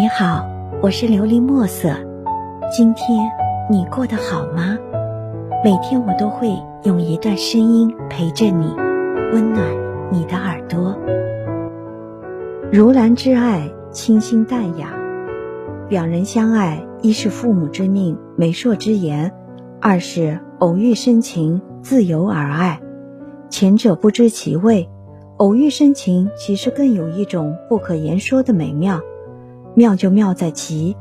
你好，我是琉璃墨色。今天你过得好吗？每天我都会用一段声音陪着你，温暖你的耳朵。如兰之爱，清新淡雅。两人相爱，一是父母之命，媒妁之言；二是偶遇深情，自由而爱。前者不知其味，偶遇深情，其实更有一种不可言说的美妙。妙就妙在奇，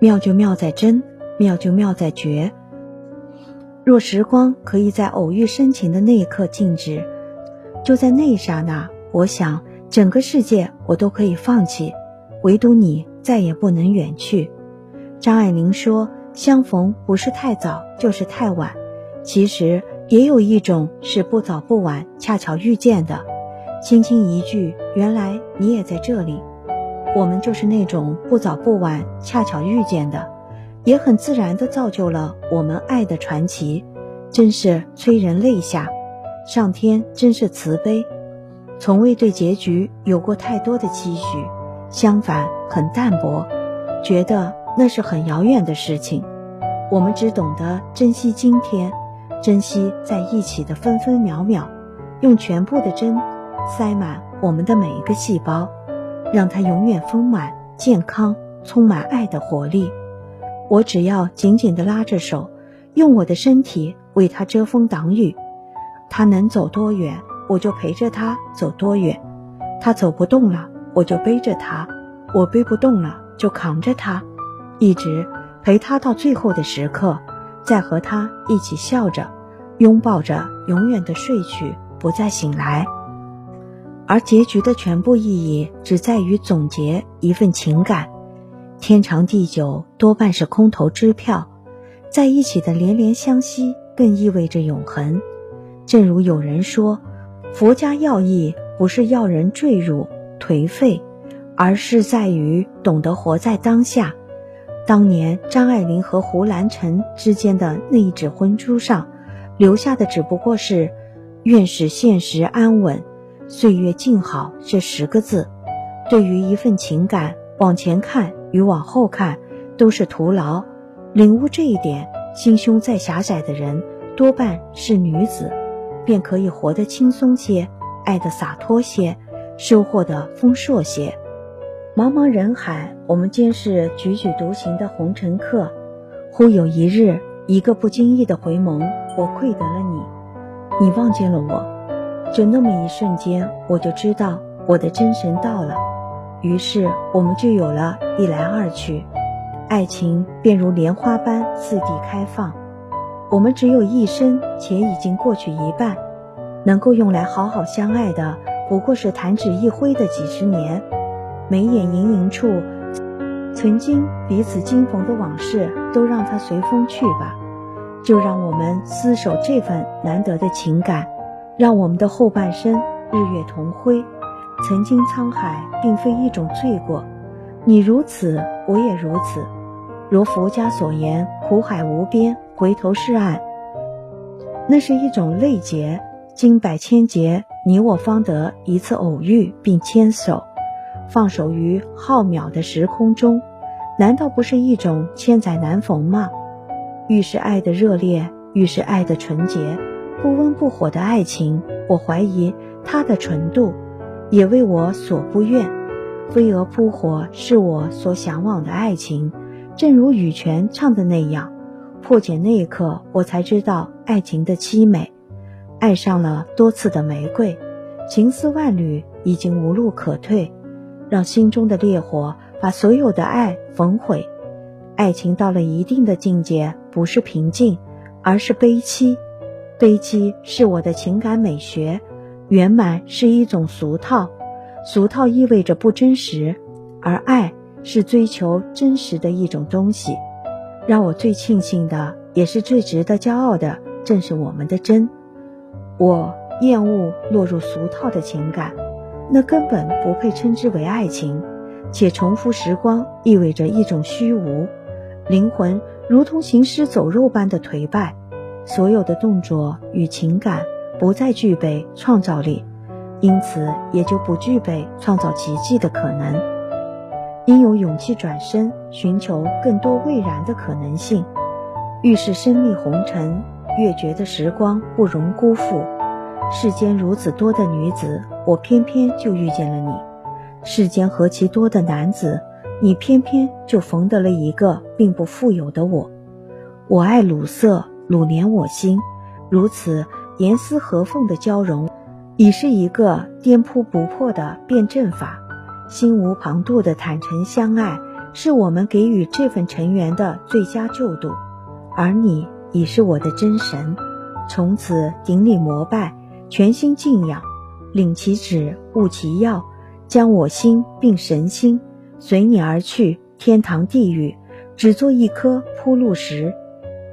妙就妙在真，妙就妙在绝。若时光可以在偶遇深情的那一刻静止，就在那一刹那，我想整个世界我都可以放弃，唯独你再也不能远去。张爱玲说：“相逢不是太早，就是太晚。”其实也有一种是不早不晚，恰巧遇见的。轻轻一句，原来你也在这里。我们就是那种不早不晚，恰巧遇见的，也很自然地造就了我们爱的传奇，真是催人泪下。上天真是慈悲，从未对结局有过太多的期许，相反很淡薄，觉得那是很遥远的事情。我们只懂得珍惜今天，珍惜在一起的分分秒秒，用全部的真塞满我们的每一个细胞。让它永远丰满、健康、充满爱的活力。我只要紧紧地拉着手，用我的身体为它遮风挡雨。它能走多远，我就陪着它走多远。它走不动了，我就背着它；我背不动了，就扛着它，一直陪它到最后的时刻，再和它一起笑着、拥抱着，永远的睡去，不再醒来。而结局的全部意义，只在于总结一份情感。天长地久多半是空头支票，在一起的连连相惜，更意味着永恒。正如有人说，佛家要义不是要人坠入颓废，而是在于懂得活在当下。当年张爱玲和胡兰成之间的那一纸婚书上，留下的只不过是“愿使现实安稳”。岁月静好这十个字，对于一份情感，往前看与往后看都是徒劳。领悟这一点，心胸再狭窄的人，多半是女子，便可以活得轻松些，爱得洒脱些，收获的丰硕些。茫茫人海，我们皆是踽踽独行的红尘客。忽有一日，一个不经意的回眸，我愧得了你，你望见了我。就那么一瞬间，我就知道我的真神到了，于是我们就有了一来二去，爱情便如莲花般四地开放。我们只有一生，且已经过去一半，能够用来好好相爱的，不过是弹指一挥的几十年。眉眼盈盈处，曾经彼此惊逢的往事，都让它随风去吧。就让我们厮守这份难得的情感。让我们的后半生日月同辉。曾经沧海并非一种罪过，你如此，我也如此。如佛家所言，苦海无边，回头是岸。那是一种泪劫，经百千劫，你我方得一次偶遇并牵手，放手于浩渺的时空中，难道不是一种千载难逢吗？愈是爱的热烈，愈是爱的纯洁。不温不火的爱情，我怀疑它的纯度，也为我所不愿。飞蛾扑火是我所向往的爱情，正如羽泉唱的那样。破茧那一刻，我才知道爱情的凄美。爱上了多次的玫瑰，情丝万缕，已经无路可退。让心中的烈火把所有的爱焚毁。爱情到了一定的境界，不是平静，而是悲凄。悲戚是我的情感美学，圆满是一种俗套，俗套意味着不真实，而爱是追求真实的一种东西。让我最庆幸的，也是最值得骄傲的，正是我们的真。我厌恶落入俗套的情感，那根本不配称之为爱情，且重复时光意味着一种虚无，灵魂如同行尸走肉般的颓败。所有的动作与情感不再具备创造力，因此也就不具备创造奇迹的可能。应有勇气转身，寻求更多未然的可能性。愈是身历红尘，越觉得时光不容辜负。世间如此多的女子，我偏偏就遇见了你；世间何其多的男子，你偏偏就逢得了一个并不富有的我。我爱鲁色，鲁连我心，如此严丝合缝的交融，已是一个颠扑不破的辩证法。心无旁骛的坦诚相爱，是我们给予这份尘缘的最佳救度。而你已是我的真神，从此顶礼膜拜。全心敬仰，领其旨，悟其要，将我心并神心随你而去，天堂地狱，只做一颗铺路石。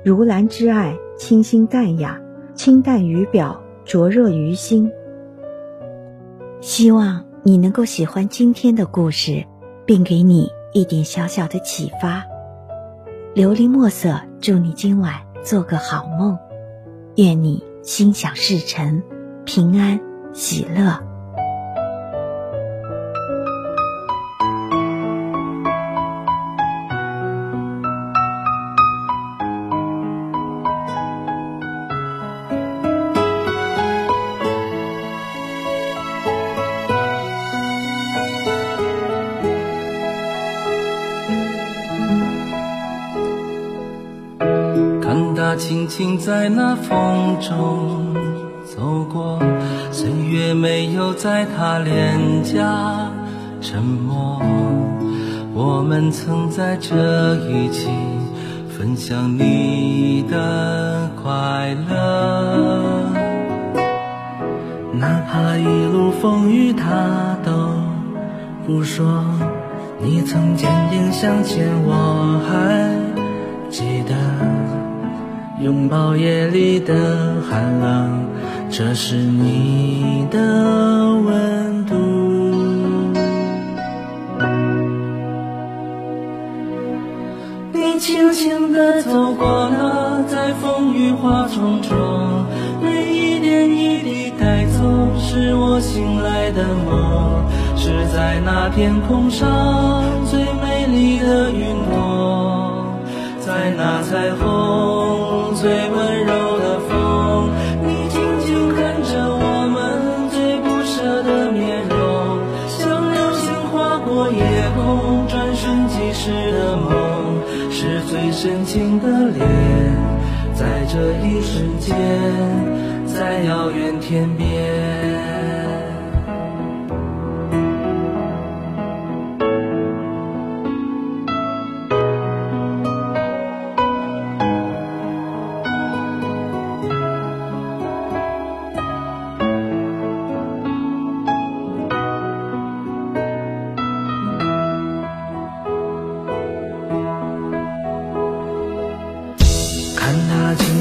如兰之爱，清新淡雅，清淡于表，灼热于心。希望你能够喜欢今天的故事，并给你一点小小的启发。琉璃墨色，祝你今晚做个好梦，愿你心想事成。平安喜乐。轻轻在那风中。走过，岁月没有在他脸颊沉默。我们曾在这一起分享你的快乐，哪怕一路风雨他都不说。你曾坚定向前，我还记得拥抱夜里的寒冷。这是你的温度。你轻轻地走过了，在风雨花丛中，每一点一滴带走，是我醒来的梦。是在那天空上最美丽的云朵，在那彩虹最温柔的风你静静看着我们最不舍的面容像流星划过夜空转瞬即逝的梦是最深情的脸在这一瞬间在遥远天边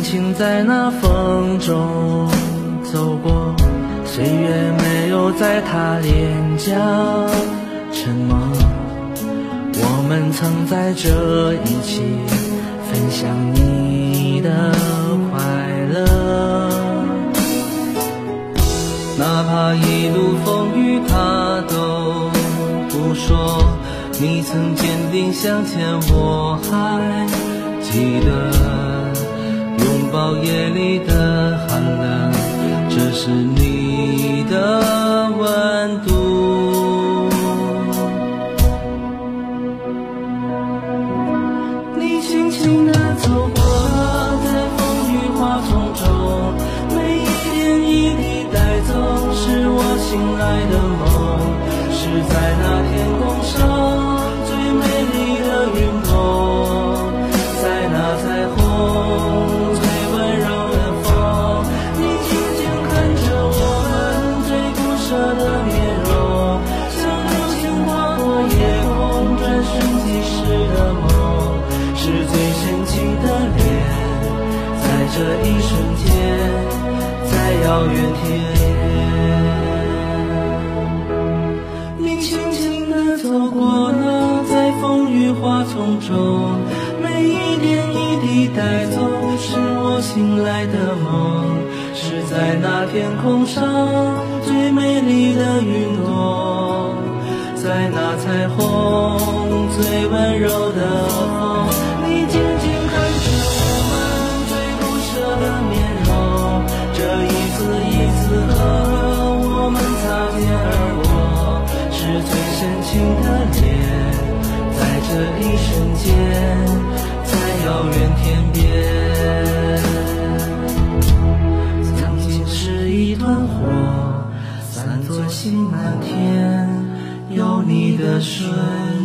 情在那风中走过，岁月没有在他脸颊沉默。我们曾在这一起分享你的快乐，哪怕一路风雨他都不说。你曾坚定向前，我还记得。拥抱夜里的寒冷，这是你的温度。你轻轻地走过，在风雨花丛中，每一点一滴带走，是我醒来的梦，是在那在遥远天，你轻轻地走过了，在风雨花丛中，每一点一滴带走，是我醒来的梦，是在那天空上最美丽的云朵，在那彩虹最温柔。的满天，有你的瞬间。